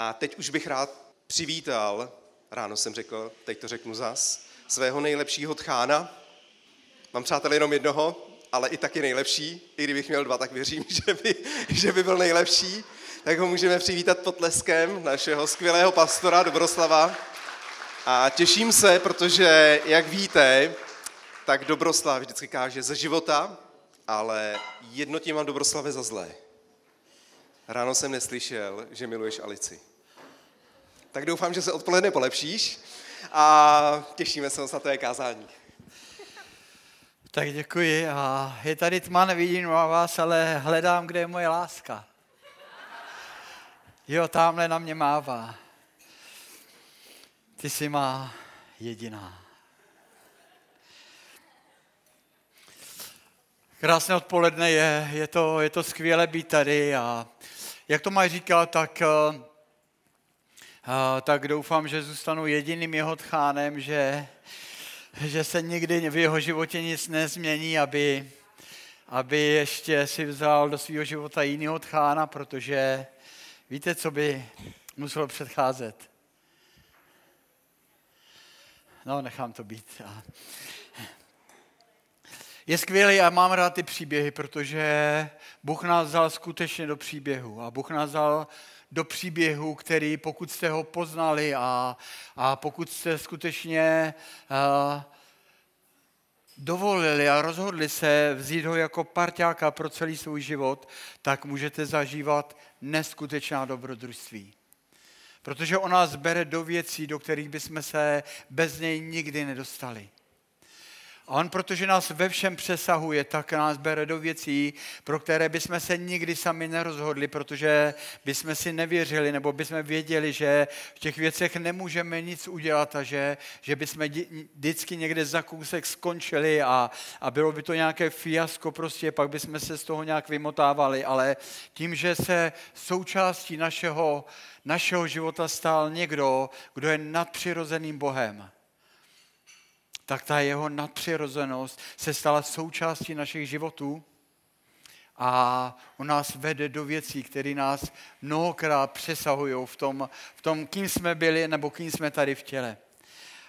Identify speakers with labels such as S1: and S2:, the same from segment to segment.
S1: A teď už bych rád přivítal, ráno jsem řekl, teď to řeknu zas, svého nejlepšího tchána. Mám přátel jenom jednoho, ale i taky nejlepší. I kdybych měl dva, tak věřím, že by, že by byl nejlepší. Tak ho můžeme přivítat potleskem našeho skvělého pastora Dobroslava. A těším se, protože, jak víte, tak Dobroslav vždycky káže ze života, ale jedno tím mám Dobroslave za zlé. Ráno jsem neslyšel, že miluješ Alici. Tak doufám, že se odpoledne polepšíš a těšíme se na tvé kázání.
S2: Tak děkuji a je tady tma, nevidím vás, ale hledám, kde je moje láska. Jo, tamhle na mě mává. Ty jsi má jediná. Krásné odpoledne je, je to, je to skvěle být tady a jak to mají říkal, tak, eh, tak doufám, že zůstanu jediným jeho tchánem, že, že se nikdy v jeho životě nic nezmění, aby, aby ještě si vzal do svého života jiného tchána, protože víte, co by muselo předcházet? No, nechám to být. Je skvělý a mám rád ty příběhy, protože Bůh nás vzal skutečně do příběhu a Bůh nás vzal do příběhu, který pokud jste ho poznali a, a pokud jste skutečně uh, dovolili a rozhodli se vzít ho jako parťáka pro celý svůj život, tak můžete zažívat neskutečná dobrodružství. Protože on nás bere do věcí, do kterých bychom se bez něj nikdy nedostali. A on, protože nás ve všem přesahuje, tak nás bere do věcí, pro které bychom se nikdy sami nerozhodli, protože bychom si nevěřili, nebo bychom věděli, že v těch věcech nemůžeme nic udělat a že, že bychom vždycky někde za kousek skončili a, a bylo by to nějaké fiasko prostě, pak bychom se z toho nějak vymotávali, ale tím, že se součástí našeho, našeho života stál někdo, kdo je nadpřirozeným Bohem, tak ta jeho nadpřirozenost se stala součástí našich životů a on nás vede do věcí, které nás mnohokrát přesahují v tom, v tom, kým jsme byli nebo kým jsme tady v těle.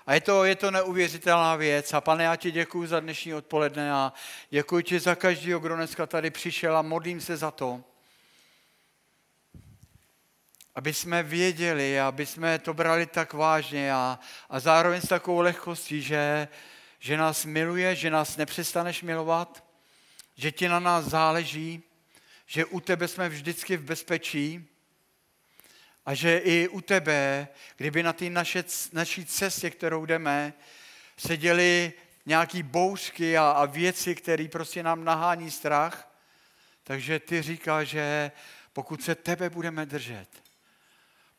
S2: A je to, je to neuvěřitelná věc. A pane, já ti děkuji za dnešní odpoledne a děkuji ti za každého, kdo dneska tady přišel a modlím se za to, aby jsme věděli, aby jsme to brali tak vážně a, a zároveň s takovou lehkostí, že, že nás miluje, že nás nepřestaneš milovat, že ti na nás záleží, že u tebe jsme vždycky v bezpečí a že i u tebe, kdyby na té naší cestě, kterou jdeme, seděly nějaký bouřky a, a věci, které prostě nám nahání strach, takže ty říkáš, že pokud se tebe budeme držet,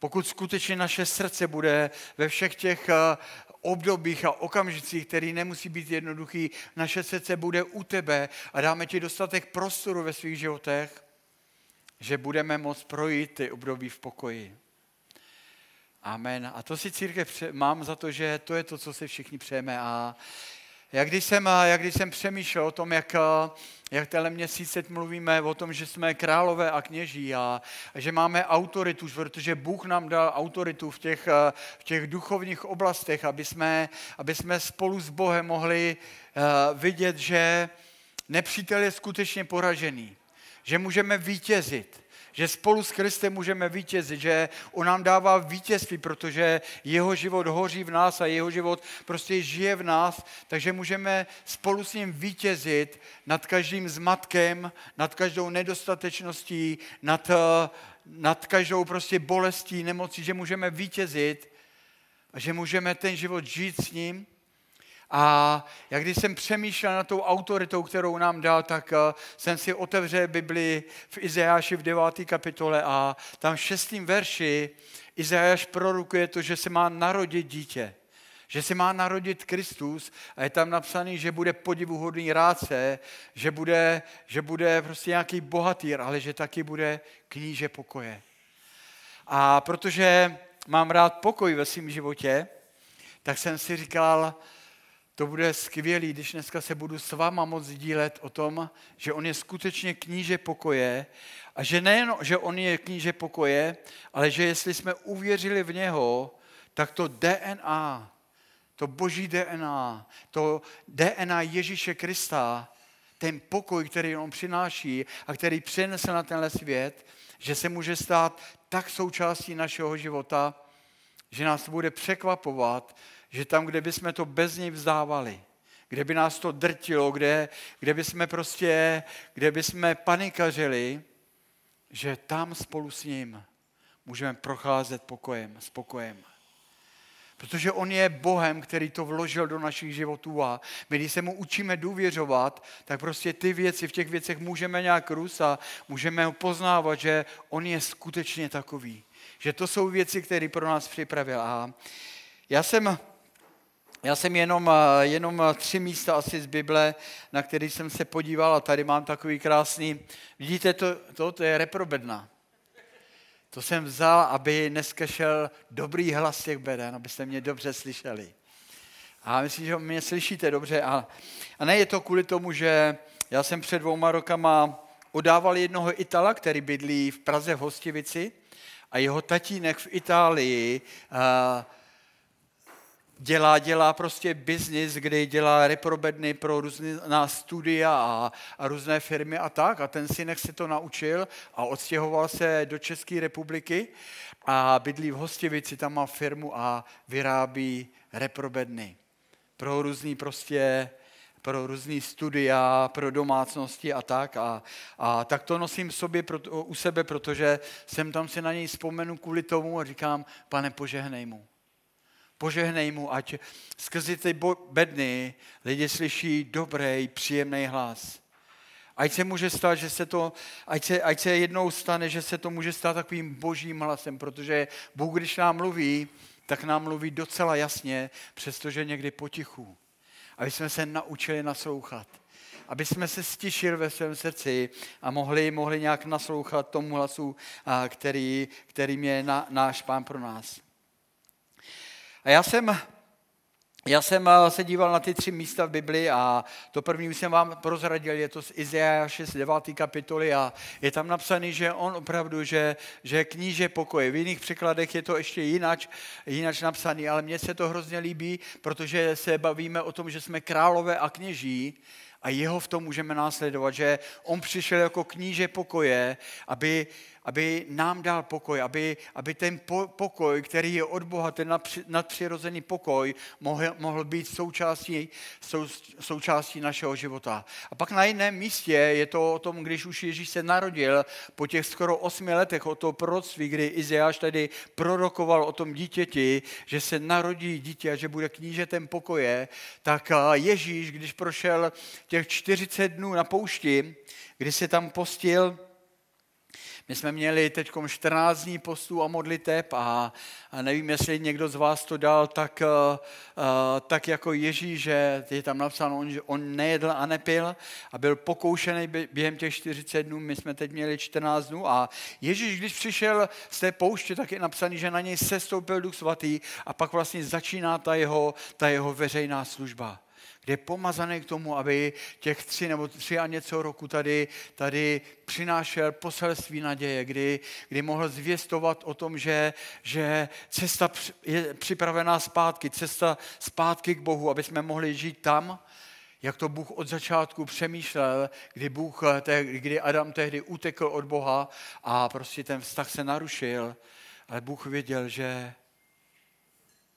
S2: pokud skutečně naše srdce bude ve všech těch eh, obdobích a okamžicích, který nemusí být jednoduchý, naše srdce bude u tebe a dáme ti dostatek prostoru ve svých životech, že budeme moct projít ty období v pokoji. Amen. A to si církev mám za to, že to je to, co si všichni přejeme. A jak když jsem, jak když jsem přemýšlel o tom, jak, jak tenhle měsíc teď mluvíme o tom, že jsme králové a kněží a, a že máme autoritu, protože Bůh nám dal autoritu v těch, v těch duchovních oblastech, aby jsme, aby jsme spolu s Bohem mohli vidět, že nepřítel je skutečně poražený, že můžeme vítězit, že spolu s Kristem můžeme vítězit, že on nám dává vítězství, protože jeho život hoří v nás a jeho život prostě žije v nás, takže můžeme spolu s ním vítězit nad každým zmatkem, nad každou nedostatečností, nad, eh, nad každou prostě bolestí, nemocí, že můžeme vítězit a že můžeme ten život žít s ním a jak když jsem přemýšlel na tou autoritou, kterou nám dal, tak eh, jsem si otevřel Bibli v Izajáši v 9. kapitole a tam v 6. verši Izajáš prorokuje to, že se má narodit dítě. Že se má narodit Kristus a je tam napsaný, že bude podivuhodný rádce, že bude, že bude prostě nějaký bohatýr, ale že taky bude kníže pokoje. A protože mám rád pokoj ve svém životě, tak jsem si říkal, to bude skvělý, když dneska se budu s váma moc dílet o tom, že on je skutečně kníže pokoje a že nejen, že on je kníže pokoje, ale že jestli jsme uvěřili v něho, tak to DNA, to boží DNA, to DNA Ježíše Krista, ten pokoj, který on přináší a který přinesl na tenhle svět, že se může stát tak součástí našeho života, že nás bude překvapovat, že tam, kde bychom to bez něj vzdávali, kde by nás to drtilo, kde, kde by jsme prostě, kde by jsme panikařili, že tam spolu s ním můžeme procházet pokojem, s pokojem. Protože on je Bohem, který to vložil do našich životů a my, když se mu učíme důvěřovat, tak prostě ty věci, v těch věcech můžeme nějak růst a můžeme ho poznávat, že on je skutečně takový. Že to jsou věci, které pro nás připravil. A já jsem, já jsem jenom, jenom tři místa asi z Bible, na který jsem se podíval a tady mám takový krásný, vidíte, to, to, to je reprobedna. To jsem vzal, aby dneska šel dobrý hlas těch beden, abyste mě dobře slyšeli. A myslím, že mě slyšíte dobře. A, a ne je to kvůli tomu, že já jsem před dvouma rokama udával jednoho Itala, který bydlí v Praze v Hostivici a jeho tatínek v Itálii a, dělá, dělá prostě biznis, kde dělá reprobedny pro různá studia a, a různé firmy a tak. A ten synek se to naučil a odstěhoval se do České republiky a bydlí v Hostivici, tam má firmu a vyrábí reprobedny pro různý prostě pro různý studia, pro domácnosti a tak. A, a tak to nosím sobě pro, u sebe, protože jsem tam si na něj vzpomenu kvůli tomu a říkám, pane, požehnej mu. Požehnej mu, ať skrze ty bedny lidi slyší dobrý, příjemný hlas. Ať se může stát, že se to, ať se, ať se jednou stane, že se to může stát takovým božím hlasem, protože Bůh, když nám mluví, tak nám mluví docela jasně, přestože někdy potichu. Aby jsme se naučili naslouchat. Aby jsme se stišili ve svém srdci a mohli, mohli nějak naslouchat tomu hlasu, který, kterým je na, náš pán pro nás. A já jsem, já jsem eh, se díval na ty tři místa v Bibli a to první už jsem vám prozradil, je to z Izajáše z 9. kapitoly a je tam napsaný, že on opravdu, že, že kníže pokoje. V jiných překladech je to ještě jinak, jinak napsaný, ale mně se to hrozně líbí, protože se bavíme o tom, že jsme králové a kněží a jeho v tom můžeme následovat, že on přišel jako kníže pokoje, aby aby nám dal pokoj, aby, aby ten pokoj, který je od Boha, ten nadpřirozený pokoj, mohl, mohl být součástí, sou, součástí našeho života. A pak na jiném místě je to o tom, když už Ježíš se narodil po těch skoro osmi letech o to proroctví, kdy Izajáš tady prorokoval o tom dítěti, že se narodí dítě a že bude knížetem pokoje, tak Ježíš, když prošel těch 40 dnů na poušti, kdy se tam postil, my jsme měli teď 14 dní postů a modliteb a, a nevím, jestli někdo z vás to dal tak, uh, tak jako Ježíš, že je tam napsáno, on, že on nejedl a nepil a byl pokoušený během těch 40 dnů. My jsme teď měli 14 dnů a Ježíš, když přišel z té pouště, tak je napsaný, že na něj sestoupil Duch Svatý a pak vlastně začíná ta jeho, ta jeho veřejná služba kde je pomazaný k tomu, aby těch tři nebo tři a něco roku tady, tady přinášel poselství naděje, kdy, kdy mohl zvěstovat o tom, že, že cesta je připravená zpátky, cesta zpátky k Bohu, aby jsme mohli žít tam, jak to Bůh od začátku přemýšlel, kdy, Bůh, kdy Adam tehdy utekl od Boha a prostě ten vztah se narušil, ale Bůh věděl, že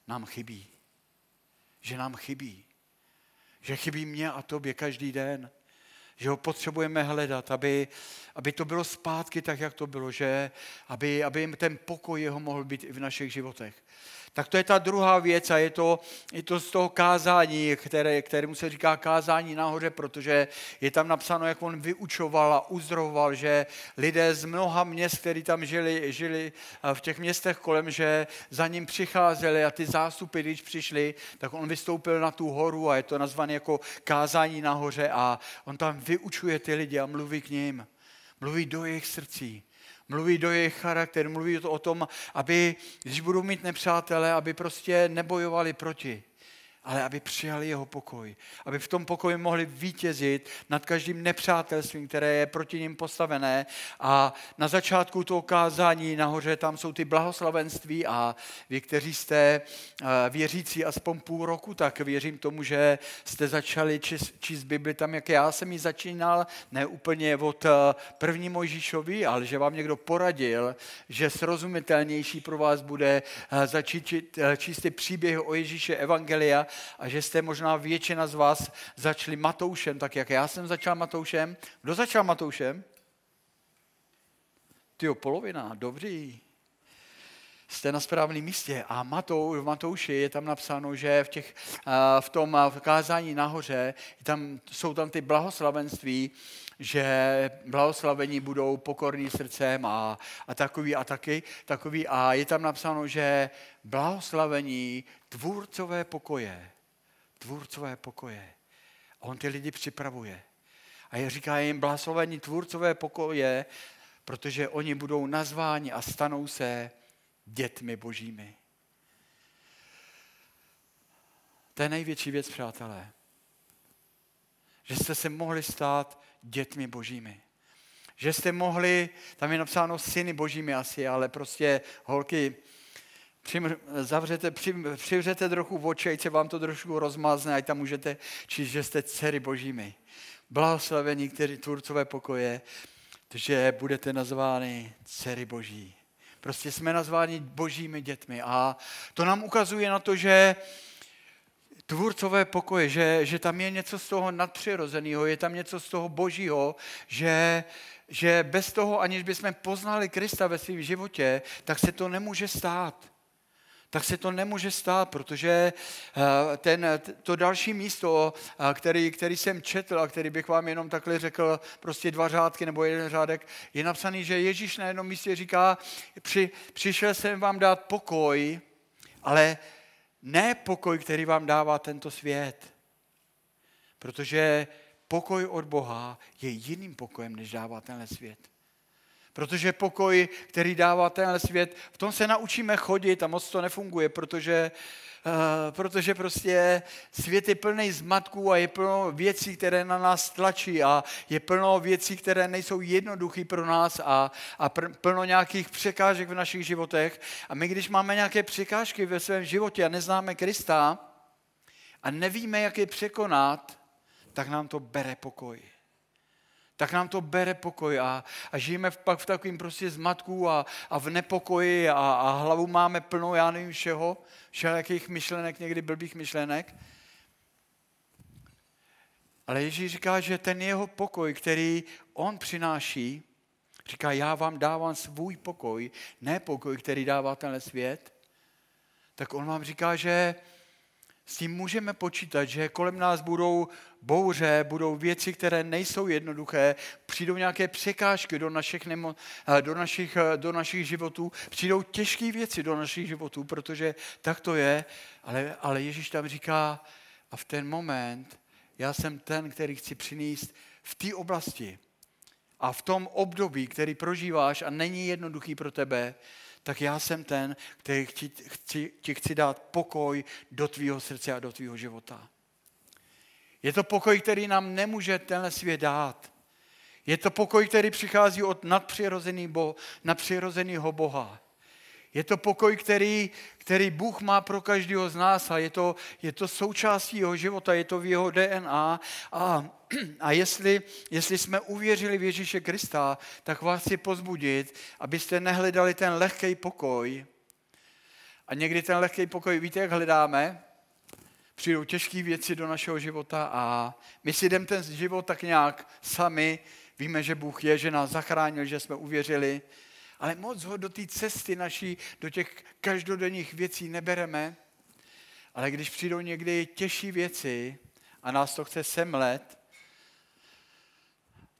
S2: nám chybí. Že nám chybí že chybí mě a tobě každý den. Že ho potřebujeme hledat, aby, aby to bylo zpátky tak, jak to bylo, že aby, aby ten pokoj jeho mohl být i v našich životech. Tak to je ta druhá věc a je to, je to z toho kázání, které, kterému se říká kázání nahoře, protože je tam napsáno, jak on vyučoval a uzdravoval, že lidé z mnoha měst, kteří tam žili, žili v těch městech kolem, že za ním přicházeli a ty zástupy, když přišli, tak on vystoupil na tu horu a je to nazvané jako kázání nahoře a on tam vyučuje ty lidi a mluví k ním. Mluví do jejich srdcí Mluví do jejich charakter, mluví to o tom, aby, když budou mít nepřátelé, aby prostě nebojovali proti. Ale aby přijali jeho pokoj. Aby v tom pokoji mohli vítězit nad každým nepřátelstvím, které je proti ním postavené. A na začátku toho kázání nahoře tam jsou ty blahoslavenství a vy, kteří jste eh, věřící aspoň půl roku, tak věřím tomu, že jste začali číst, číst Bibli tam, jak já jsem ji začínal, ne úplně od eh, první Mojžíšovi, ale že vám někdo poradil, že srozumitelnější pro vás bude eh, začít číst ty příběhy o Ježíše Evangelia a že jste možná většina z vás začali Matoušem, tak jak já jsem začal Matoušem. Kdo začal Matoušem? Ty polovina, dobrý. Jste na správném místě. A Matou, v Matouši je tam napsáno, že v, těch, v tom v kázání nahoře tam, jsou tam ty blahoslavenství, že blahoslavení budou pokorní srdcem a, a takový a taky, takový. A je tam napsáno, že blahoslavení tvůrcové pokoje tvůrcové pokoje. A on ty lidi připravuje. A je říká jim blahoslavení tvůrcové pokoje, protože oni budou nazváni a stanou se dětmi božími. To je největší věc, přátelé. Že jste se mohli stát dětmi božími. Že jste mohli, tam je napsáno syny božími asi, ale prostě holky, přim, zavřete, přim, přivřete trochu oči, ať se vám to trošku rozmázne, ať tam můžete číst, že jste dcery božími. Blahoslavení, který tvůrcové pokoje, že budete nazvány dcery boží. Prostě jsme nazváni božími dětmi a to nám ukazuje na to, že tvůrcové pokoje, že, že tam je něco z toho nadpřirozeného, je tam něco z toho božího, že, že bez toho, aniž bychom poznali Krista ve svém životě, tak se to nemůže stát. Tak se to nemůže stát, protože eh, ten, to další místo, eh, který, který jsem četl a který bych vám jenom takhle řekl, prostě dva řádky nebo jeden řádek, je napsaný, že Ježíš na jednom místě říká, při, přišel jsem vám dát pokoj, ale ne pokoj, který vám dává tento svět. Protože pokoj od Boha je jiným pokojem, než dává tenhle svět. Protože pokoj, který dává tenhle svět, v tom se naučíme chodit a moc to nefunguje, protože, protože prostě svět je plný zmatků a je plno věcí, které na nás tlačí a je plno věcí, které nejsou jednoduché pro nás a, a plno nějakých překážek v našich životech. A my, když máme nějaké překážky ve svém životě a neznáme Krista a nevíme, jak je překonat, tak nám to bere pokoj tak nám to bere pokoj a, a žijeme v, pak v takovém prostě zmatku a, a v nepokoji a, a hlavu máme plnou, já nevím všeho, všelijakých myšlenek, někdy blbých myšlenek. Ale Ježíš říká, že ten jeho pokoj, který on přináší, říká, já vám dávám svůj pokoj, ne pokoj, který dává tenhle svět, tak on vám říká, že s tím můžeme počítat, že kolem nás budou bouře, budou věci, které nejsou jednoduché, přijdou nějaké překážky do našich, nemo, eh, do našich, eh, do našich životů, přijdou těžké věci do našich životů, protože tak to je, ale, ale Ježíš tam říká, a v ten moment já jsem ten, který chci přinést v té oblasti a v tom období, který prožíváš a není jednoduchý pro tebe, tak já jsem ten, který chci, chci, chci dát pokoj do tvýho srdce a do tvýho života. Je to pokoj, který nám nemůže tenhle svět dát. Je to pokoj, který přichází od nadpřirozeného Boha. Je to pokoj, který, který Bůh má pro každého z nás a je to, je to součástí jeho života, je to v jeho DNA. A, a jestli, jestli jsme uvěřili v Ježíše Krista, tak vás chci pozbudit, abyste nehledali ten lehký pokoj. A někdy ten lehký pokoj, víte, jak hledáme? Přijdou těžké věci do našeho života a my si jdeme ten život tak nějak sami. Víme, že Bůh je, že nás zachránil, že jsme uvěřili, ale moc ho do té cesty naší, do těch každodenních věcí nebereme. Ale když přijdou někdy těžší věci a nás to chce semlet,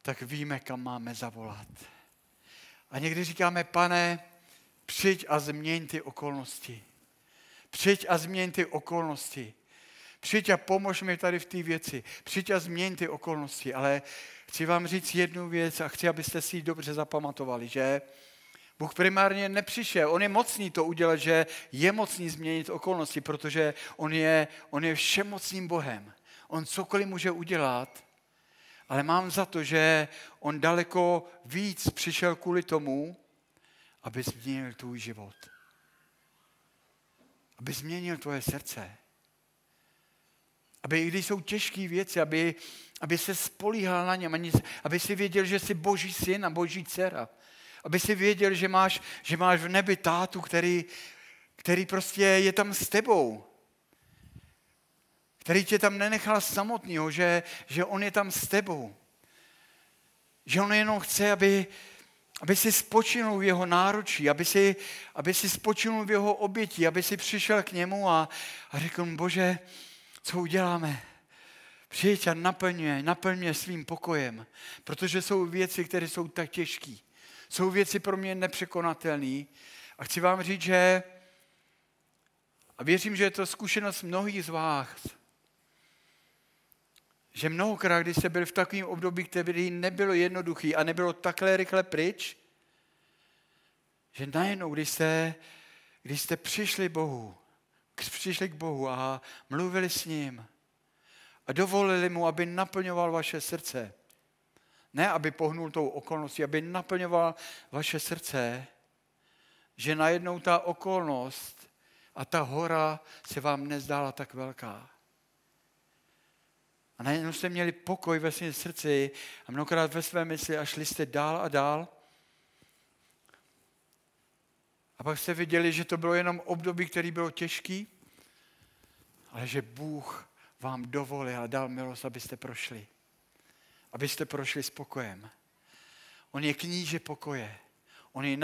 S2: tak víme, kam máme zavolat. A někdy říkáme, pane, přijď a změň ty okolnosti. Přijď a změň ty okolnosti. Přijď a pomož mi tady v té věci. Přijď a změň ty okolnosti. Ale chci vám říct jednu věc a chci, abyste si ji dobře zapamatovali, že Bůh primárně nepřišel. On je mocný to udělat, že je mocný změnit okolnosti, protože on je, on je všemocným Bohem. On cokoliv může udělat, ale mám za to, že on daleko víc přišel kvůli tomu, aby změnil tvůj život. Aby změnil tvoje srdce. Aby i když jsou těžké věci, aby, aby se spolíhal na něm, aby si věděl, že jsi boží syn a boží dcera. Aby si věděl, že máš, že máš v nebi tátu, který, který prostě je tam s tebou. Který tě tam nenechal samotného, že, že on je tam s tebou. Že on jenom chce, aby, aby si spočinul v jeho náručí, aby si, aby si spočinul v jeho oběti, aby si přišel k němu a, a řekl mu, bože, co uděláme? Přijď a naplň mě, naplň mě svým pokojem, protože jsou věci, které jsou tak těžké. Jsou věci pro mě nepřekonatelné. A chci vám říct, že, a věřím, že je to zkušenost mnohých z vás, že mnohokrát, když jste byli v takovém období, které nebylo jednoduché a nebylo takhle rychle pryč, že najednou, když jste, když jste přišli Bohu, přišli k Bohu a mluvili s ním a dovolili mu, aby naplňoval vaše srdce, ne aby pohnul tou okolností, aby naplňoval vaše srdce, že najednou ta okolnost a ta hora se vám nezdála tak velká. A najednou jste měli pokoj ve svém srdci a mnohokrát ve své mysli a šli jste dál a dál. A pak jste viděli, že to bylo jenom období, který bylo těžký, ale že Bůh vám dovolil a dal milost, abyste prošli. Abyste prošli s pokojem. On je kníže pokoje. On je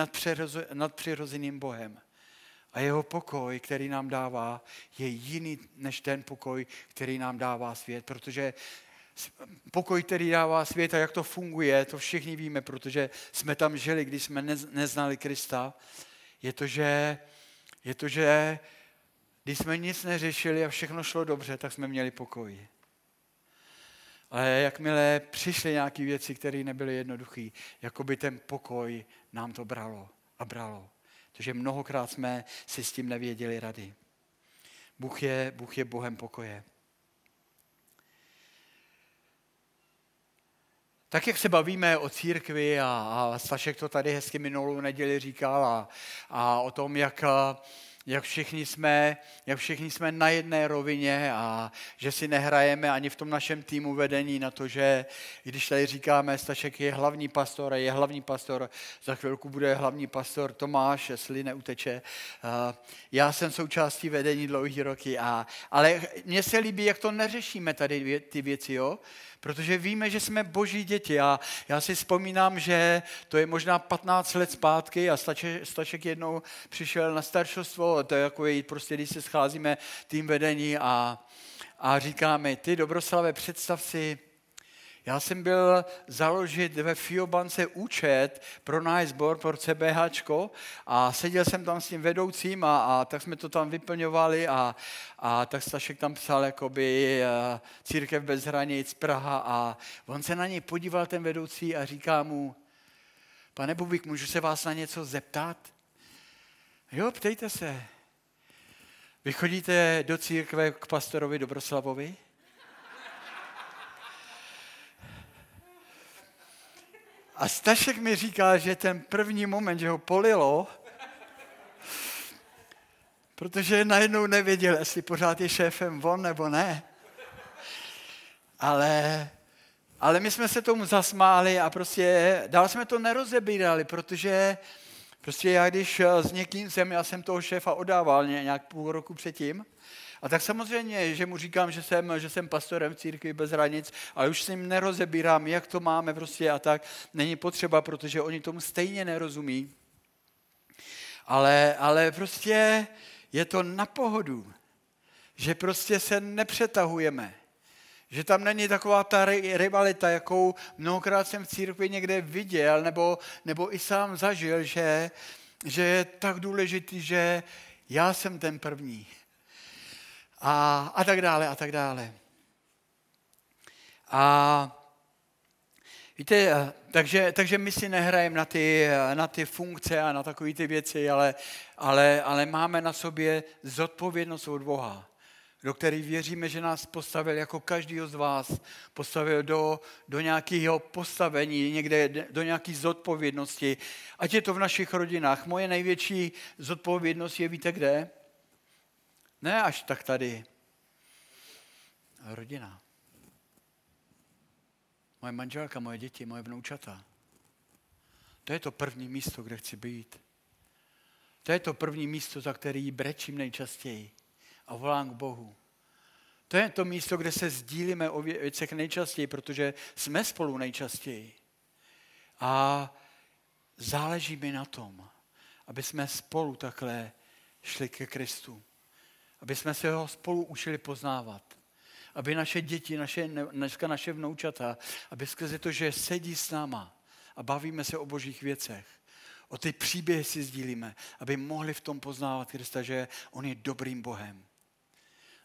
S2: nadpřirozeným Bohem. A jeho pokoj, který nám dává, je jiný než ten pokoj, který nám dává svět, protože pokoj, který dává svět a jak to funguje, to všichni víme, protože jsme tam žili, když jsme neznali Krista, je to, že, je to, že když jsme nic neřešili a všechno šlo dobře, tak jsme měli pokoj. Ale jakmile přišly nějaké věci, které nebyly jednoduché, jako by ten pokoj nám to bralo a bralo. Protože mnohokrát jsme si s tím nevěděli rady. Bůh je, Bůh je Bohem pokoje. Tak, jak se bavíme o církvi a, a Stašek to tady hezky minulou neděli říkal a, a o tom, jak jak všichni, jsme, jak všichni jsme na jedné rovině a že si nehrajeme ani v tom našem týmu vedení na to, že když tady říkáme, Stašek je hlavní pastor a je hlavní pastor, za chvilku bude hlavní pastor Tomáš, jestli neuteče. Já jsem součástí vedení dlouhý roky, a, ale mně se líbí, jak to neřešíme tady ty věci, jo? Protože víme, že jsme boží děti a já si vzpomínám, že to je možná 15 let zpátky a Staček jednou přišel na staršostvo, to je jako prostě, když se scházíme tým vedení a, a říkáme, ty Dobroslave, představ si, já jsem byl založit ve Fiobance účet pro náš sbor, pro CBH a seděl jsem tam s tím vedoucím a, a tak jsme to tam vyplňovali a, a tak Stašek tam psal jakoby uh, Církev bez hranic Praha a on se na něj podíval ten vedoucí a říká mu, pane Bubík, můžu se vás na něco zeptat? Jo, ptejte se. Vy chodíte do církve k pastorovi Dobroslavovi? A Stašek mi říká, že ten první moment, že ho polilo, protože najednou nevěděl, jestli pořád je šéfem on nebo ne. Ale, ale my jsme se tomu zasmáli a prostě dál jsme to nerozebírali, protože prostě já když s někým jsem, já jsem toho šéfa odával nějak půl roku předtím, a tak samozřejmě, že mu říkám, že jsem, že jsem pastorem v církvi bez hranic, ale už s ním nerozebírám, jak to máme prostě a tak. Není potřeba, protože oni tomu stejně nerozumí. Ale, ale prostě je to na pohodu, že prostě se nepřetahujeme. Že tam není taková ta rivalita, jakou mnohokrát jsem v církvi někde viděl, nebo, nebo i sám zažil, že, že je tak důležitý, že já jsem ten první a, a tak dále a tak dále. A Víte, eh, takže, takže my si nehrajeme na ty, eh, na ty funkce a na takové ty věci, ale, ale, ale máme na sobě zodpovědnost od Boha, do který věříme, že nás postavil jako každýho z vás, postavil do, do nějakého postavení, někde do nějaké zodpovědnosti. Ať je to v našich rodinách. Moje největší zodpovědnost je, víte kde? Ne až tak tady. Rodina. Moje manželka, moje děti, moje vnoučata. To je to první místo, kde chci být. To je to první místo, za který brečím nejčastěji a volám k Bohu. To je to místo, kde se sdílíme o věcech nejčastěji, protože jsme spolu nejčastěji. A záleží mi na tom, aby jsme spolu takhle šli ke Kristu. Aby jsme se ho spolu učili poznávat aby naše děti, naše, dneska naše vnoučata, aby skrze to, že sedí s náma a bavíme se o božích věcech, o ty příběhy si sdílíme, aby mohli v tom poznávat Krista, že on je dobrým Bohem.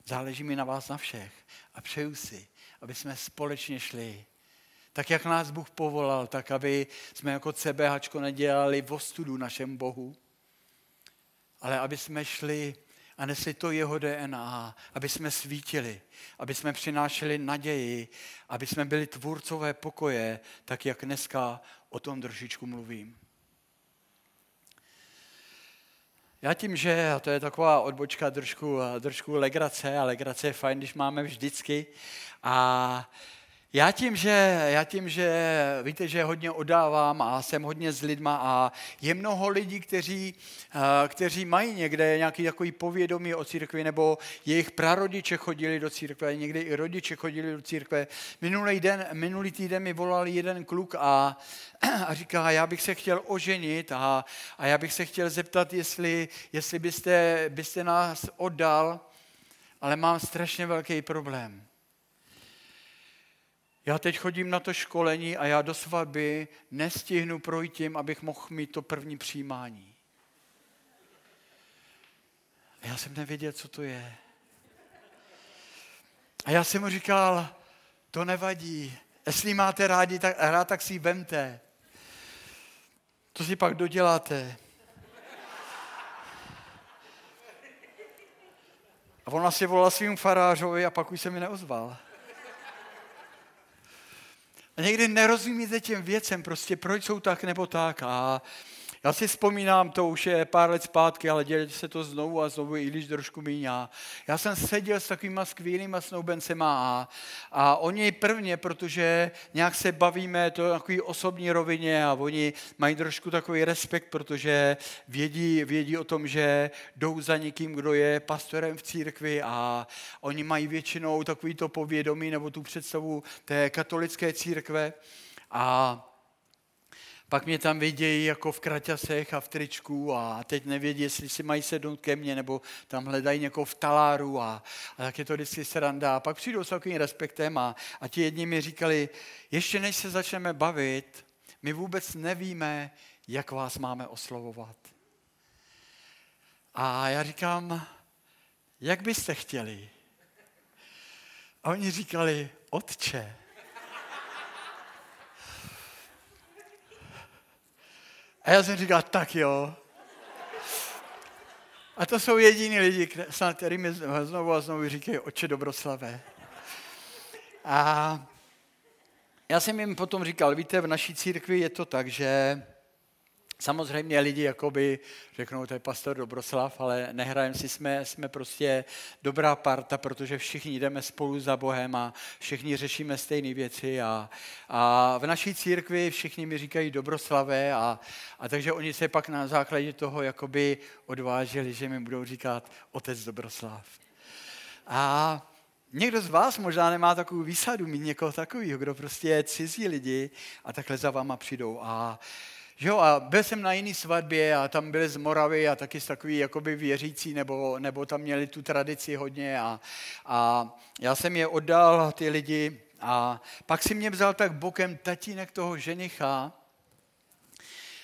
S2: Záleží mi na vás na všech a přeju si, aby jsme společně šli tak, jak nás Bůh povolal, tak, aby jsme jako CBHčko nedělali v ostudu našem Bohu, ale aby jsme šli a nesli to jeho DNA, aby jsme svítili, aby jsme přinášeli naději, aby jsme byli tvůrcové pokoje, tak jak dneska o tom trošičku mluvím. Já tím, že, a to je taková odbočka trošku, trošku legrace, a legrace je fajn, když máme vždycky, a já tím, že, já tím, že víte, že hodně odávám a jsem hodně s lidma a je mnoho lidí, kteří, eh, kteří mají někde nějaký takový povědomí o církvi, nebo jejich prarodiče chodili do církve, někdy i rodiče chodili do církve. Minulý, den, minulý týden mi volal jeden kluk a, a říká, já bych se chtěl oženit a, a já bych se chtěl zeptat, jestli, jestli byste, byste nás oddal, ale mám strašně velký problém. Já teď chodím na to školení a já do svatby nestihnu projít tím, abych mohl mít to první přijímání. A já jsem nevěděl, co to je. A já jsem mu říkal, to nevadí. Jestli máte rádi, tak, rád, tak si ji vemte. To si pak doděláte. A on asi volal svým farářovi a pak už se mi neozval. A někdy nerozumíte těm věcem, prostě proč jsou tak nebo tak. A já si vzpomínám, to už je pár let zpátky, ale děje se to znovu a znovu, i když trošku míňá. Já jsem seděl s takovýma skvělýma snoubencema a, a oni prvně, protože nějak se bavíme, to je takový osobní rovině a oni mají trošku takový respekt, protože vědí, vědí o tom, že jdou za někým, kdo je pastorem v církvi a oni mají většinou takový to povědomí nebo tu představu té katolické církve. A pak mě tam vidějí jako v kraťasech a v tričku a teď nevědí, jestli si mají sednout ke mně, nebo tam hledají někoho v taláru a, a tak je to vždycky sranda. A pak přijdou s takovým respektem a, a ti jedni mi říkali, ještě než se začneme bavit, my vůbec nevíme, jak vás máme oslovovat. A já říkám, jak byste chtěli? A oni říkali, otče. A já jsem říkal, tak jo. A to jsou jediní lidi, kteří mi znovu a znovu říkají, oče Dobroslavé. A já jsem jim potom říkal, víte, v naší církvi je to tak, že Samozřejmě lidi jakoby řeknou, to je pastor Dobroslav, ale nehrajeme si, jsme, jsme prostě dobrá parta, protože všichni jdeme spolu za Bohem a všichni řešíme stejné věci a, a v naší církvi všichni mi říkají Dobroslavé a, a takže oni se pak na základě toho jakoby odvážili, že mi budou říkat otec Dobroslav. A Někdo z vás možná nemá takovou výsadu mít někoho takového, kdo prostě je cizí lidi a takhle za váma přijdou. A že jo, a byl jsem na jiný svatbě a tam byli z Moravy a taky z takový jakoby věřící, nebo, nebo tam měli tu tradici hodně a, a já jsem je oddal, ty lidi, a pak si mě vzal tak bokem tatínek toho ženicha.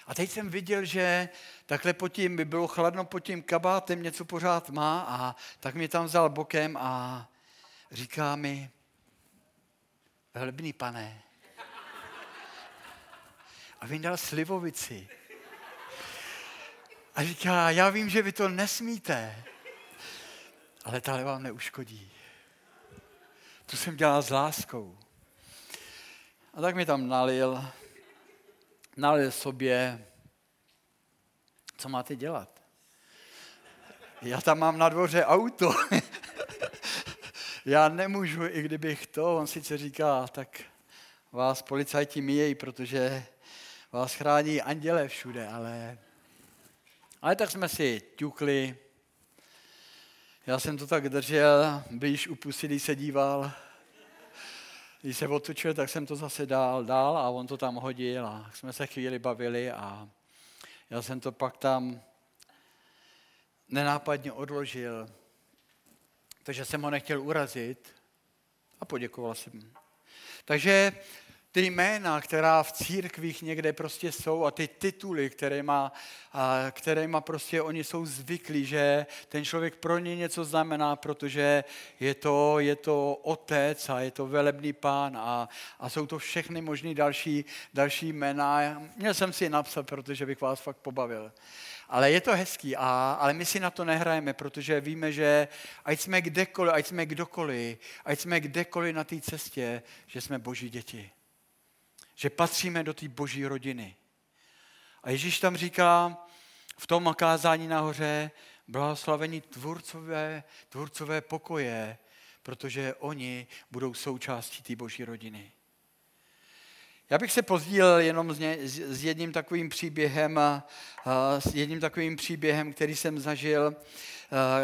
S2: A teď jsem viděl, že takhle pod tím, by bylo chladno pod tím kabátem, něco pořád má a tak mě tam vzal bokem a říká mi, velbný pane, a vyndal slivovici. A říká, já vím, že vy to nesmíte, ale tahle vám neuškodí. Tu jsem dělal s láskou. A tak mi tam nalil, nalil sobě, co máte dělat? Já tam mám na dvoře auto. Já nemůžu, i kdybych to, on sice říká, tak vás policajti míjejí, protože vás chrání anděle všude, ale, ale tak jsme si ťukli. Já jsem to tak držel, blíž u pusy, když se díval. Když se otočil, tak jsem to zase dál, dál a on to tam hodil a jsme se chvíli bavili a já jsem to pak tam nenápadně odložil, takže jsem ho nechtěl urazit a poděkoval jsem. Takže ty jména, která v církvích někde prostě jsou a ty tituly, které má, které má prostě oni jsou zvyklí, že ten člověk pro ně něco znamená, protože je to, je to otec a je to velebný pán a, a jsou to všechny možné další, další jména. Měl jsem si je napsat, protože bych vás fakt pobavil. Ale je to hezký, a, ale my si na to nehrajeme, protože víme, že ať jsme kdekoliv, ať jsme kdokoliv, ať jsme kdekoliv na té cestě, že jsme boží děti že patříme do té boží rodiny. A Ježíš tam říká v tom kázání nahoře, blahoslavení tvůrcové, tvůrcové pokoje, protože oni budou součástí té boží rodiny. Já bych se pozdílel jenom s, jedním takovým příběhem, s jedním takovým příběhem, který jsem zažil,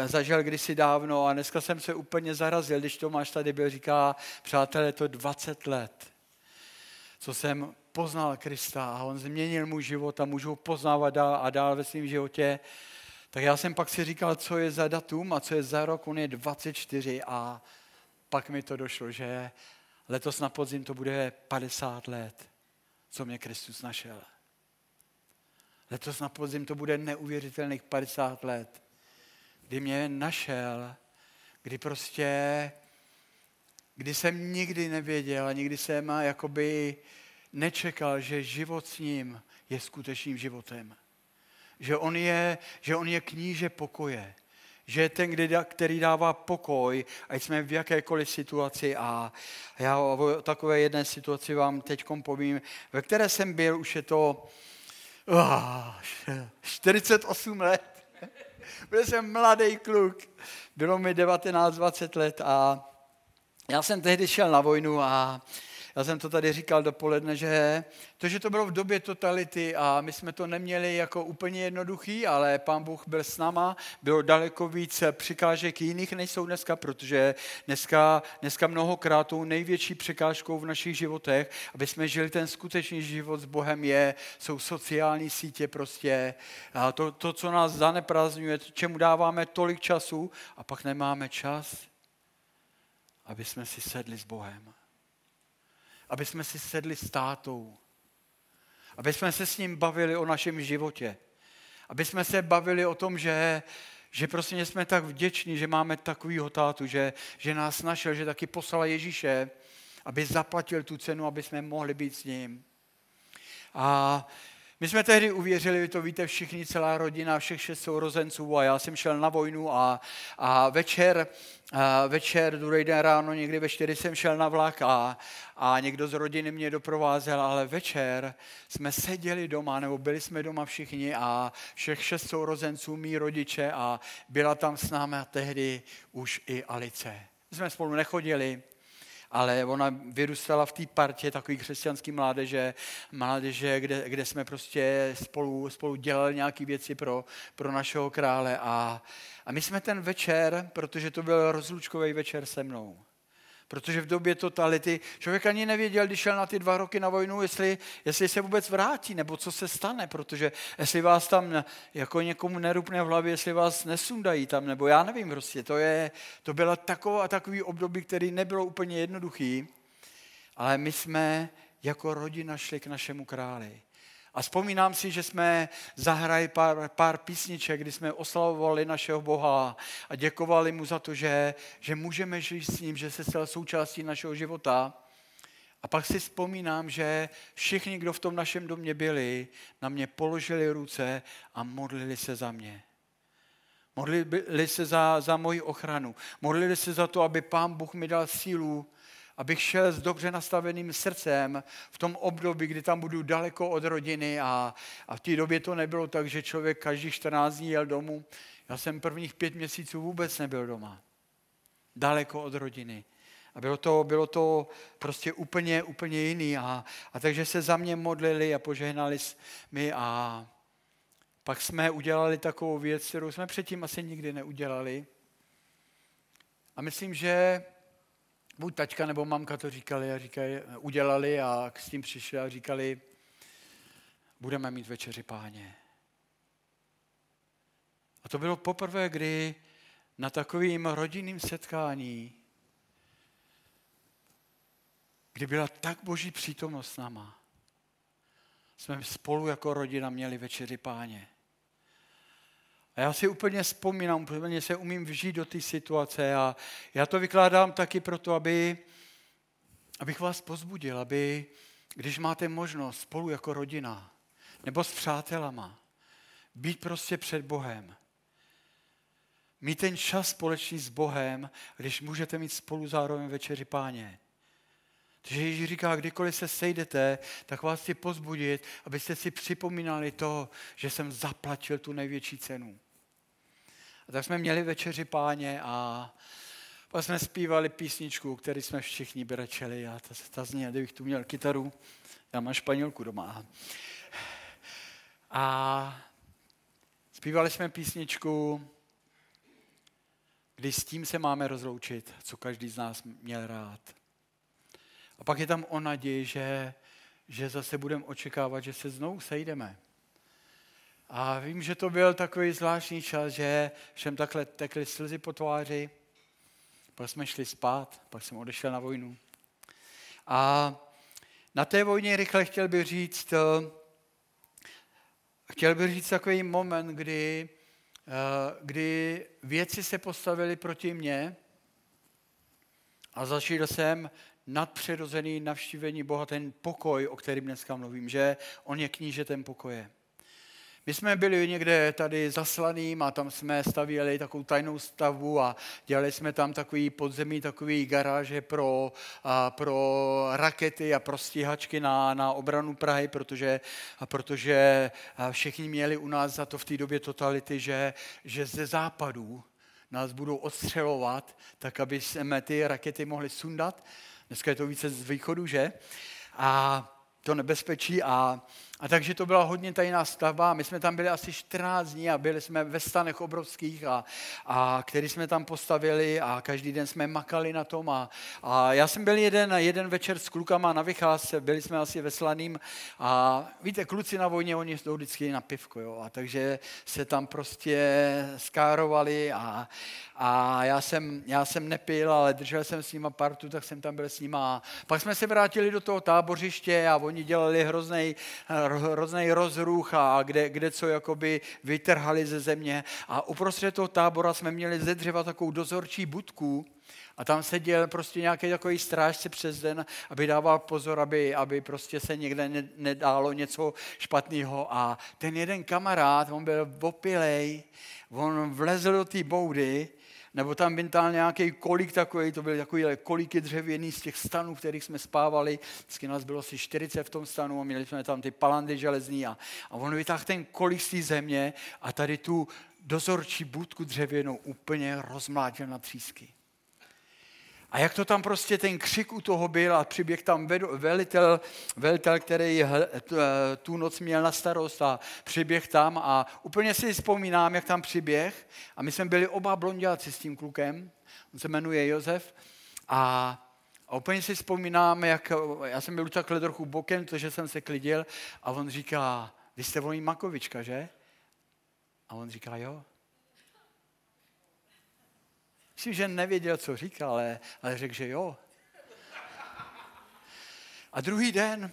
S2: zažil kdysi dávno a dneska jsem se úplně zarazil, když Tomáš tady byl, říká, přátelé, to 20 let co jsem poznal Krista a on změnil můj život a můžu poznávat dál a dál ve svém životě, tak já jsem pak si říkal, co je za datum a co je za rok, on je 24 a pak mi to došlo, že letos na podzim to bude 50 let, co mě Kristus našel. Letos na podzim to bude neuvěřitelných 50 let, kdy mě našel, kdy prostě kdy jsem nikdy nevěděl a nikdy jsem jakoby nečekal, že život s ním je skutečným životem. Že on je, že on je kníže pokoje. Že je ten, který dává pokoj, ať jsme v jakékoliv situaci. A já o takové jedné situaci vám teď povím, ve které jsem byl, už je to uh, 48 let. Byl jsem mladý kluk, bylo mi 19-20 let a já jsem tehdy šel na vojnu a já jsem to tady říkal dopoledne, že to, že to bylo v době totality a my jsme to neměli jako úplně jednoduchý, ale pán Bůh byl s náma, bylo daleko víc překážek jiných, než jsou dneska, protože dneska, dneska mnohokrát tou největší překážkou v našich životech, aby jsme žili ten skutečný život s Bohem, je, jsou sociální sítě prostě. A to, to, co nás zaneprázdňuje, čemu dáváme tolik času a pak nemáme čas aby jsme si sedli s Bohem. Aby jsme si sedli s tátou. Aby jsme se s ním bavili o našem životě. Aby jsme se bavili o tom, že, že prostě jsme tak vděční, že máme takovýho tátu, že, že nás našel, že taky poslal Ježíše, aby zaplatil tu cenu, aby jsme mohli být s ním. A my jsme tehdy uvěřili, vy to víte všichni, celá rodina, všech šest sourozenců a já jsem šel na vojnu a, a večer, a večer, druhý den ráno, někdy ve čtyři jsem šel na vlak a, a někdo z rodiny mě doprovázel, ale večer jsme seděli doma, nebo byli jsme doma všichni a všech šest sourozenců, mý rodiče a byla tam s námi tehdy už i Alice. My jsme spolu nechodili, ale ona vyrůstala v té partě takový křesťanský mládeže, mládeže kde, kde jsme prostě spolu, spolu dělali nějaké věci pro, pro našeho krále. A, a my jsme ten večer, protože to byl rozlučkový večer se mnou, Protože v době totality člověk ani nevěděl, když šel na ty dva roky na vojnu, jestli, jestli se vůbec vrátí, nebo co se stane, protože jestli vás tam jako někomu nerupne v hlavě, jestli vás nesundají tam, nebo já nevím prostě, to, je, to bylo taková, takový období, který nebylo úplně jednoduchý, ale my jsme jako rodina šli k našemu králi. A vzpomínám si, že jsme zahrali pár, pár písniček, kdy jsme oslavovali našeho Boha a děkovali mu za to, že, že můžeme žít s ním, že se stal součástí našeho života. A pak si vzpomínám, že všichni, kdo v tom našem domě byli, na mě položili ruce a modlili se za mě. Modlili se za, za moji ochranu. Modlili se za to, aby pán Bůh mi dal sílu, abych šel s dobře nastaveným srdcem v tom období, kdy tam budu daleko od rodiny a, a v té době to nebylo tak, že člověk každý 14 dní jel domů. Já jsem prvních pět měsíců vůbec nebyl doma. Daleko od rodiny. A bylo to, bylo to prostě úplně, úplně jiný. A, a takže se za mě modlili a požehnali mi a pak jsme udělali takovou věc, kterou jsme předtím asi nikdy neudělali. A myslím, že buď tačka nebo mamka to říkali a říkali, udělali a s tím přišli a říkali, budeme mít večeři páně. A to bylo poprvé, kdy na takovým rodinným setkání, kdy byla tak boží přítomnost s náma, jsme spolu jako rodina měli večeři páně. A já si úplně vzpomínám, úplně se umím vžít do té situace a já to vykládám taky proto, aby, abych vás pozbudil, aby, když máte možnost spolu jako rodina nebo s přátelama, být prostě před Bohem, mít ten čas společný s Bohem, když můžete mít spolu zároveň večeři páně. Takže Ježíš říká, kdykoliv se sejdete, tak vás chci pozbudit, abyste si připomínali to, že jsem zaplatil tu největší cenu. A tak jsme měli večeři páně a pak jsme zpívali písničku, který jsme všichni brečeli a ta, ta zní, kdybych tu měl kytaru, já mám španělku doma. A zpívali jsme písničku, kdy s tím se máme rozloučit, co každý z nás měl rád. A pak je tam o naději, že, že zase budeme očekávat, že se znovu sejdeme. A vím, že to byl takový zvláštní čas, že všem takhle tekly slzy po tváři. Pak jsme šli spát, pak jsem odešel na vojnu. A na té vojně rychle chtěl bych říct, eh, chtěl bych říct takový moment, kdy, eh, kdy věci se postavily proti mně a zažil jsem nadpřirozený navštívení Boha, ten pokoj, o kterém dneska mluvím, že on je knížetem pokoje. My jsme byli někde tady zaslaným a tam jsme stavěli takovou tajnou stavbu a dělali jsme tam takový podzemí, takový garáže pro, a pro rakety a pro stíhačky na, na obranu Prahy, protože, a protože všichni měli u nás za to v té době totality, že, že ze západu nás budou odstřelovat, tak aby jsme ty rakety mohli sundat. Dneska je to více z východu, že? A to nebezpečí a a takže to byla hodně tajná stavba. My jsme tam byli asi 14 dní a byli jsme ve stanech obrovských, a, a který jsme tam postavili a každý den jsme makali na tom. A, a já jsem byl jeden, jeden večer s klukama na vycházce, byli jsme asi ve Slaným a víte, kluci na vojně, oni jdou vždycky na pivko, jo, a takže se tam prostě skárovali a, a já jsem, já jsem nepil, ale držel jsem s nima partu, tak jsem tam byl s nima. A pak jsme se vrátili do toho tábořiště a oni dělali hrozný hrozný rozruch a kde, kde co jakoby vytrhali ze země. A uprostřed toho tábora jsme měli ze dřeva takovou dozorčí budku, a tam seděl prostě nějaký takový strážce přes den, aby dával pozor, aby, aby prostě se někde ne, nedálo něco špatného. A ten jeden kamarád, on byl opilej, on vlezl do té boudy nebo tam byl nějaký kolik takový, to byly takový kolíky dřevěný z těch stanů, v kterých jsme spávali. Vždycky nás bylo asi 40 v tom stanu a měli jsme tam ty palandy železní a, a on vytáhl ten kolik z té země a tady tu dozorčí budku dřevěnou úplně rozmlátil na třísky. A jak to tam prostě ten křik u toho byl a přiběh tam velitel, velitel který tu noc měl na starost a přiběh tam a úplně si vzpomínám, jak tam přiběh a my jsme byli oba blondiáci s tím klukem, on se jmenuje Josef a a úplně si vzpomínám, jak já jsem byl takhle trochu bokem, protože jsem se klidil a on říká, vy jste volný Makovička, že? A on říká, jo. Myslím, že nevěděl, co říkal, ale, ale řekl, že jo. A druhý den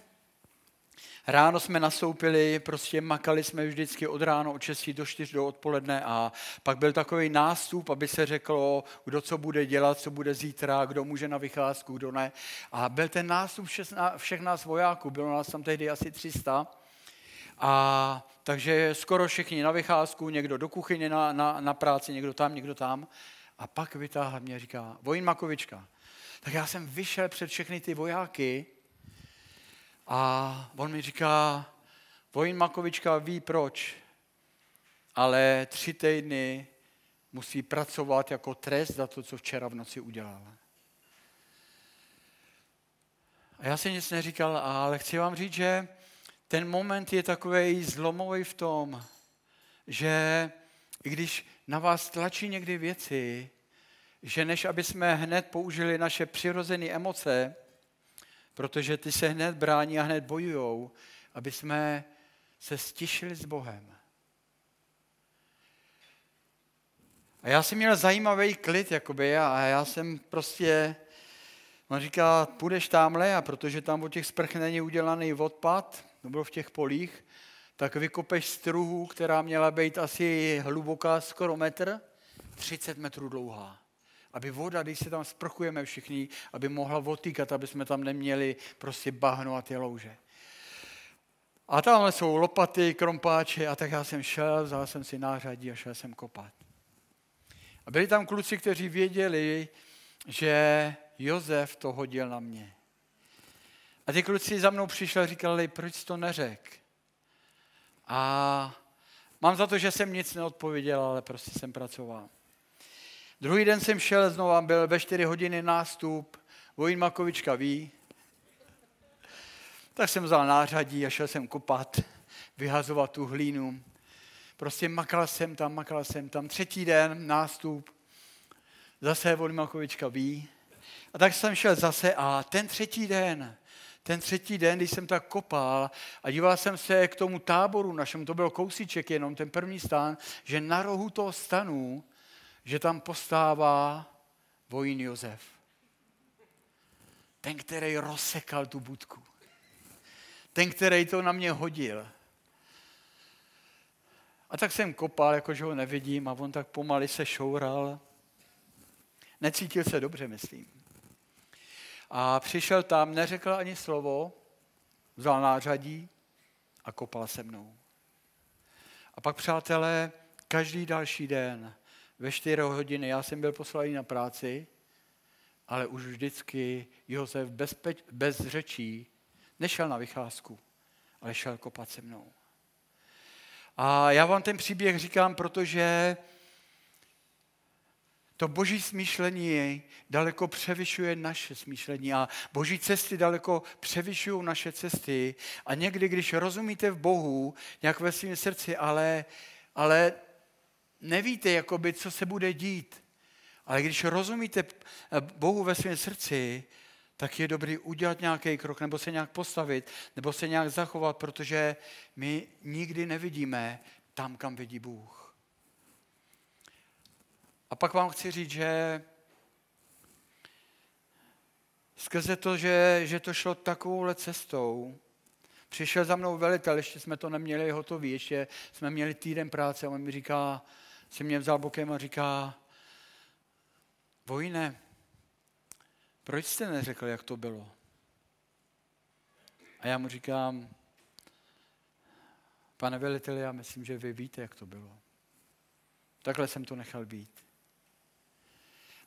S2: Ráno jsme nastoupili, prostě makali jsme vždycky od ráno od 6 do 4 do odpoledne a pak byl takový nástup, aby se řeklo, kdo co bude dělat, co bude zítra, kdo může na vycházku, kdo ne. A byl ten nástup všech, nás vojáků, bylo nás tam tehdy asi 300. A takže skoro všichni na vycházku, někdo do kuchyně na, na, na práci, někdo tam, někdo tam. A pak vytáhl mě a říká, Vojin Makovička. Tak já jsem vyšel před všechny ty vojáky a on mi říká, Vojin Makovička ví proč, ale tři týdny musí pracovat jako trest za to, co včera v noci udělal. A já si nic neříkal, ale chci vám říct, že ten moment je takový zlomový v tom, že i když na vás tlačí někdy věci, že než aby jsme hned použili naše přirozené emoce, protože ty se hned brání a hned bojujou, aby jsme se stišili s Bohem. A já jsem měl zajímavý klid, jakoby, a já jsem prostě, on říká, půjdeš tamhle, a protože tam od těch sprch není udělaný odpad, to bylo v těch polích, tak vykopeš struhu, která měla být asi hluboká skoro metr, 30 metrů dlouhá aby voda, když se tam sprchujeme všichni, aby mohla otýkat, aby jsme tam neměli prostě bahno a ty louže. A tamhle jsou lopaty, krompáče a tak já jsem šel, vzal jsem si nářadí a šel jsem kopat. A byli tam kluci, kteří věděli, že Jozef to hodil na mě. A ty kluci za mnou přišli a říkali, proč to neřek? A mám za to, že jsem nic neodpověděl, ale prostě jsem pracoval. Druhý den jsem šel znova, byl ve 4 hodiny nástup, Vojin Makovička ví. Tak jsem vzal nářadí a šel jsem kopat, vyhazovat tu hlínu. Prostě makal jsem tam, makal jsem tam. Třetí den nástup, zase Vojin Makovička ví. A tak jsem šel zase a ten třetí den, ten třetí den, když jsem tak kopal a díval jsem se k tomu táboru našemu, to byl kousíček jenom, ten první stán, že na rohu toho stanu že tam postává vojín Josef. Ten, který rozsekal tu budku. Ten, který to na mě hodil. A tak jsem kopal, jakože ho nevidím a on tak pomaly se šoural. Necítil se dobře, myslím. A přišel tam, neřekl ani slovo, vzal nářadí a kopal se mnou. A pak, přátelé, každý další den ve 4 hodiny. Já jsem byl poslaný na práci, ale už vždycky Josef bez, bez řečí nešel na vycházku, ale šel kopat se mnou. A já vám ten příběh říkám, protože to boží smýšlení daleko převyšuje naše smýšlení a boží cesty daleko převyšují naše cesty. A někdy, když rozumíte v Bohu, nějak ve svém srdci, ale, ale nevíte, jakoby, co se bude dít. Ale když rozumíte Bohu ve svém srdci, tak je dobrý udělat nějaký krok, nebo se nějak postavit, nebo se nějak zachovat, protože my nikdy nevidíme tam, kam vidí Bůh. A pak vám chci říct, že skrze to, že, že to šlo takovouhle cestou, přišel za mnou velitel, ještě jsme to neměli hotový, ještě jsme měli týden práce a on mi říká, si mě vzal bokem a říká, Vojne, proč jste neřekl, jak to bylo? A já mu říkám, pane veliteli, já myslím, že vy víte, jak to bylo. Takhle jsem to nechal být.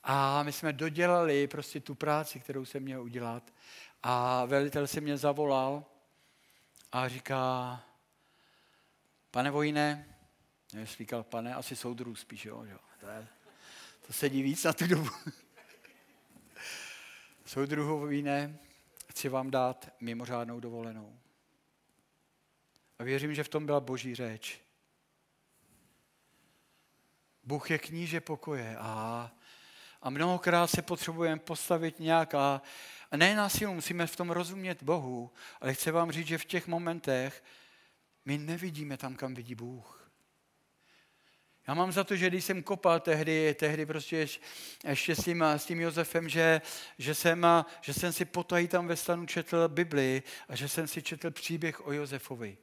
S2: A my jsme dodělali prostě tu práci, kterou jsem měl udělat. A velitel se mě zavolal a říká, pane Vojne, ne, říkal, pane, asi soudruh spíš, jo, jo. To, je, to sedí víc na tu dobu. Soudruhovi ne, chci vám dát mimořádnou dovolenou. A věřím, že v tom byla boží řeč. Bůh je kníže pokoje a, a mnohokrát se potřebujeme postavit nějak a, a ne sílu, musíme v tom rozumět Bohu, ale chci vám říct, že v těch momentech my nevidíme tam, kam vidí Bůh. Já mám za to, že když jsem kopal tehdy, tehdy prostě ještě s tím, s tím Josefem, že, že, jsem, že jsem si potají tam ve stanu četl Bibli a že jsem si četl příběh o Josefovi,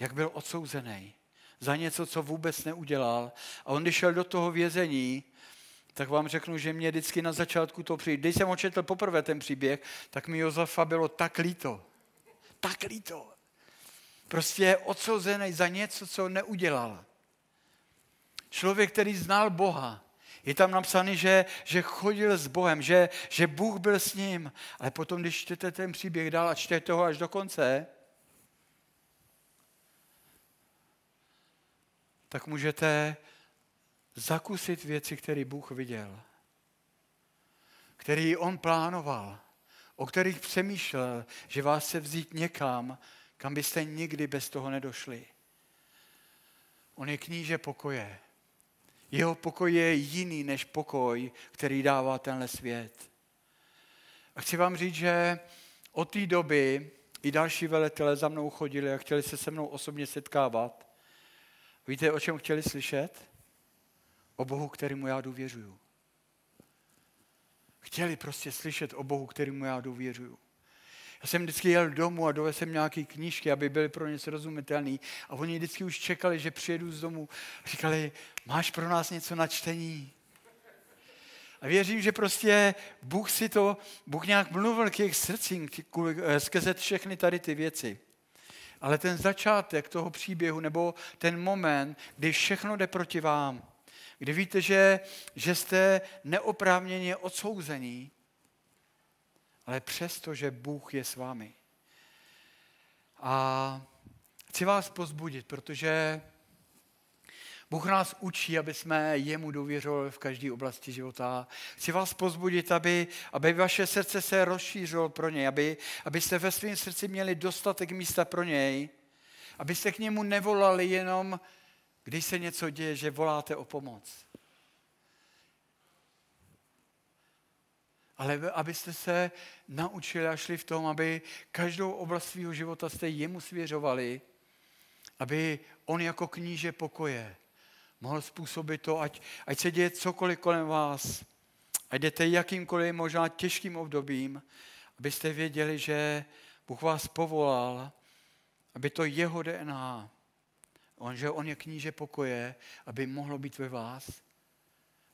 S2: jak byl odsouzený za něco, co vůbec neudělal. A on, když šel do toho vězení, tak vám řeknu, že mě vždycky na začátku to přijde. Když jsem očetl poprvé ten příběh, tak mi Josefa bylo tak líto. Tak líto. Prostě je odsouzený za něco, co neudělal. Člověk, který znal Boha. Je tam napsaný, že, že chodil s Bohem, že, že Bůh byl s ním. Ale potom, když čtete ten příběh dál a čtete ho až do konce, tak můžete zakusit věci, které Bůh viděl, který On plánoval, o kterých přemýšlel, že vás se vzít někam, kam byste nikdy bez toho nedošli. On je kníže pokoje. Jeho pokoj je jiný než pokoj, který dává tenhle svět. A chci vám říct, že od té doby i další veletele za mnou chodili a chtěli se se mnou osobně setkávat. Víte, o čem chtěli slyšet? O Bohu, kterému já důvěřuju. Chtěli prostě slyšet o Bohu, kterému já důvěřuju. Já jsem vždycky jel domů a dovezl jsem nějaké knížky, aby byly pro ně srozumitelné. A oni vždycky už čekali, že přijedu z domu. Říkali, máš pro nás něco na čtení? A věřím, že prostě Bůh si to, Bůh nějak mluvil k jejich srdcím eh, skrze všechny tady ty věci. Ale ten začátek toho příběhu, nebo ten moment, kdy všechno jde proti vám, kdy víte, že, že jste neoprávněně odsouzení, ale přesto, že Bůh je s vámi. A chci vás pozbudit, protože Bůh nás učí, aby jsme jemu důvěřovali v každé oblasti života. Chci vás pozbudit, aby, aby vaše srdce se rozšířilo pro něj, aby, abyste ve svém srdci měli dostatek místa pro něj, abyste k němu nevolali jenom, když se něco děje, že voláte o pomoc. ale abyste se naučili a šli v tom, aby každou oblast svého života jste jemu svěřovali, aby on jako kníže pokoje mohl způsobit to, ať, ať se děje cokoliv kolem vás, ať jdete jakýmkoliv možná těžkým obdobím, abyste věděli, že Bůh vás povolal, aby to jeho DNA, on, že on je kníže pokoje, aby mohlo být ve vás,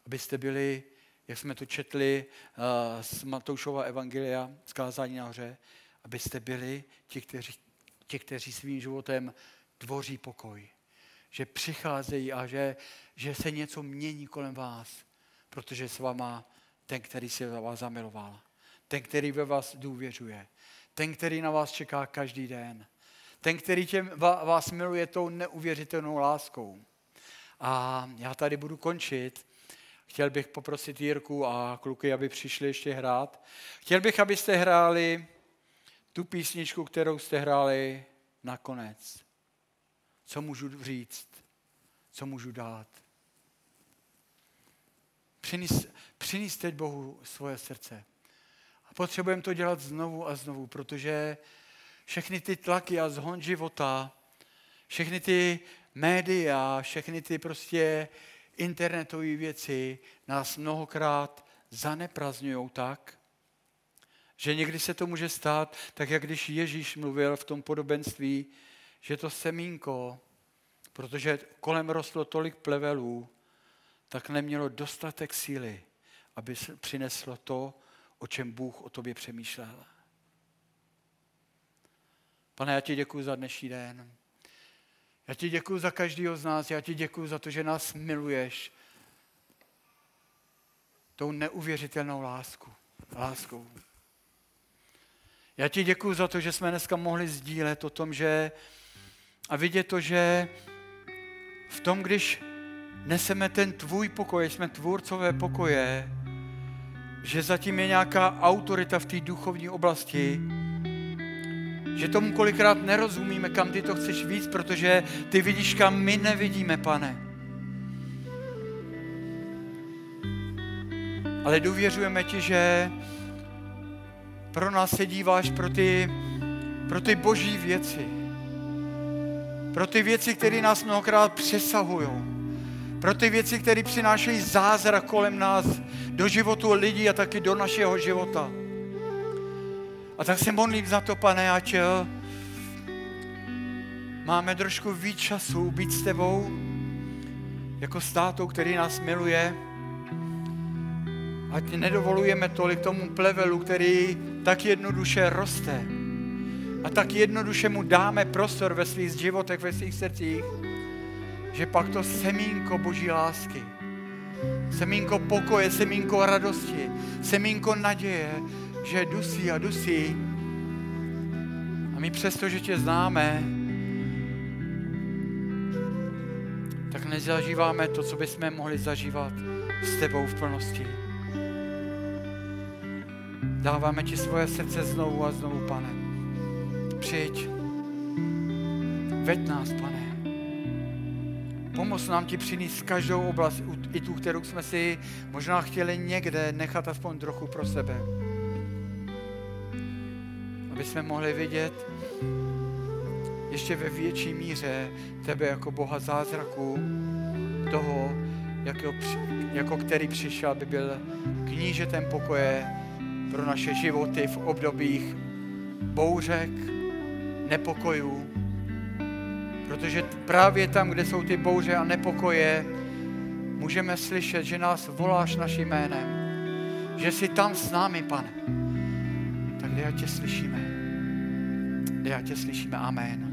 S2: abyste byli jak jsme to četli uh, z Matoušova evangelia, zkázání nahoře, abyste byli ti, kteří, ti, kteří svým životem tvoří pokoj. Že přicházejí a že, že se něco mění kolem vás, protože s váma ten, který se vás zamiloval, ten, který ve vás důvěřuje, ten, který na vás čeká každý den, ten, který tě, vás miluje tou neuvěřitelnou láskou. A já tady budu končit Chtěl bych poprosit Jirku a kluky, aby přišli ještě hrát. Chtěl bych, abyste hráli tu písničku, kterou jste hráli nakonec. Co můžu říct? Co můžu dát? Přinis, přinis teď Bohu svoje srdce. A potřebujeme to dělat znovu a znovu, protože všechny ty tlaky a zhon života, všechny ty média, všechny ty prostě internetové věci nás mnohokrát zaneprazňují tak, že někdy se to může stát, tak jak když Ježíš mluvil v tom podobenství, že to semínko, protože kolem rostlo tolik plevelů, tak nemělo dostatek síly, aby přineslo to, o čem Bůh o tobě přemýšlel. Pane, já ti děkuji za dnešní den. Já ti děkuji za každého z nás, já ti děkuji za to, že nás miluješ tou neuvěřitelnou lásku, láskou. Já ti děkuji za to, že jsme dneska mohli sdílet o tom, že a vidět to, že v tom, když neseme ten tvůj pokoj, jsme tvůrcové pokoje, že zatím je nějaká autorita v té duchovní oblasti, že tomu kolikrát nerozumíme, kam ty to chceš víc, protože ty vidíš, kam my nevidíme, pane. Ale důvěřujeme ti, že pro nás se díváš pro ty, pro ty boží věci. Pro ty věci, které nás mnohokrát přesahují. pro ty věci, které přinášejí zázrak kolem nás, do životu lidí a taky do našeho života. A tak se modlím za to, pane, ať máme trošku víc času být s tebou, jako státou, který nás miluje, ať nedovolujeme tolik tomu plevelu, který tak jednoduše roste. A tak jednoduše mu dáme prostor ve svých životech, ve svých srdcích, že pak to semínko boží lásky, semínko pokoje, semínko radosti, semínko naděje, že dusí a dusí. A my přesto, že tě známe, tak nezažíváme to, co bychom mohli zažívat s tebou v plnosti. Dáváme ti svoje srdce znovu a znovu, pane. Přijď. Veď nás, pane. Pomoz nám ti přinést každou oblast, i tu, kterou jsme si možná chtěli někde nechat aspoň trochu pro sebe. Aby jsme mohli vidět ještě ve větší míře tebe jako Boha zázraku, toho, jako, jako který přišel, aby byl knížetem pokoje pro naše životy v obdobích bouřek, nepokojů. Protože právě tam, kde jsou ty bouře a nepokoje, můžeme slyšet, že nás voláš naším jménem. Že jsi tam s námi, pane. Tak já tě slyšíme? Já tě slyšíme? Amen.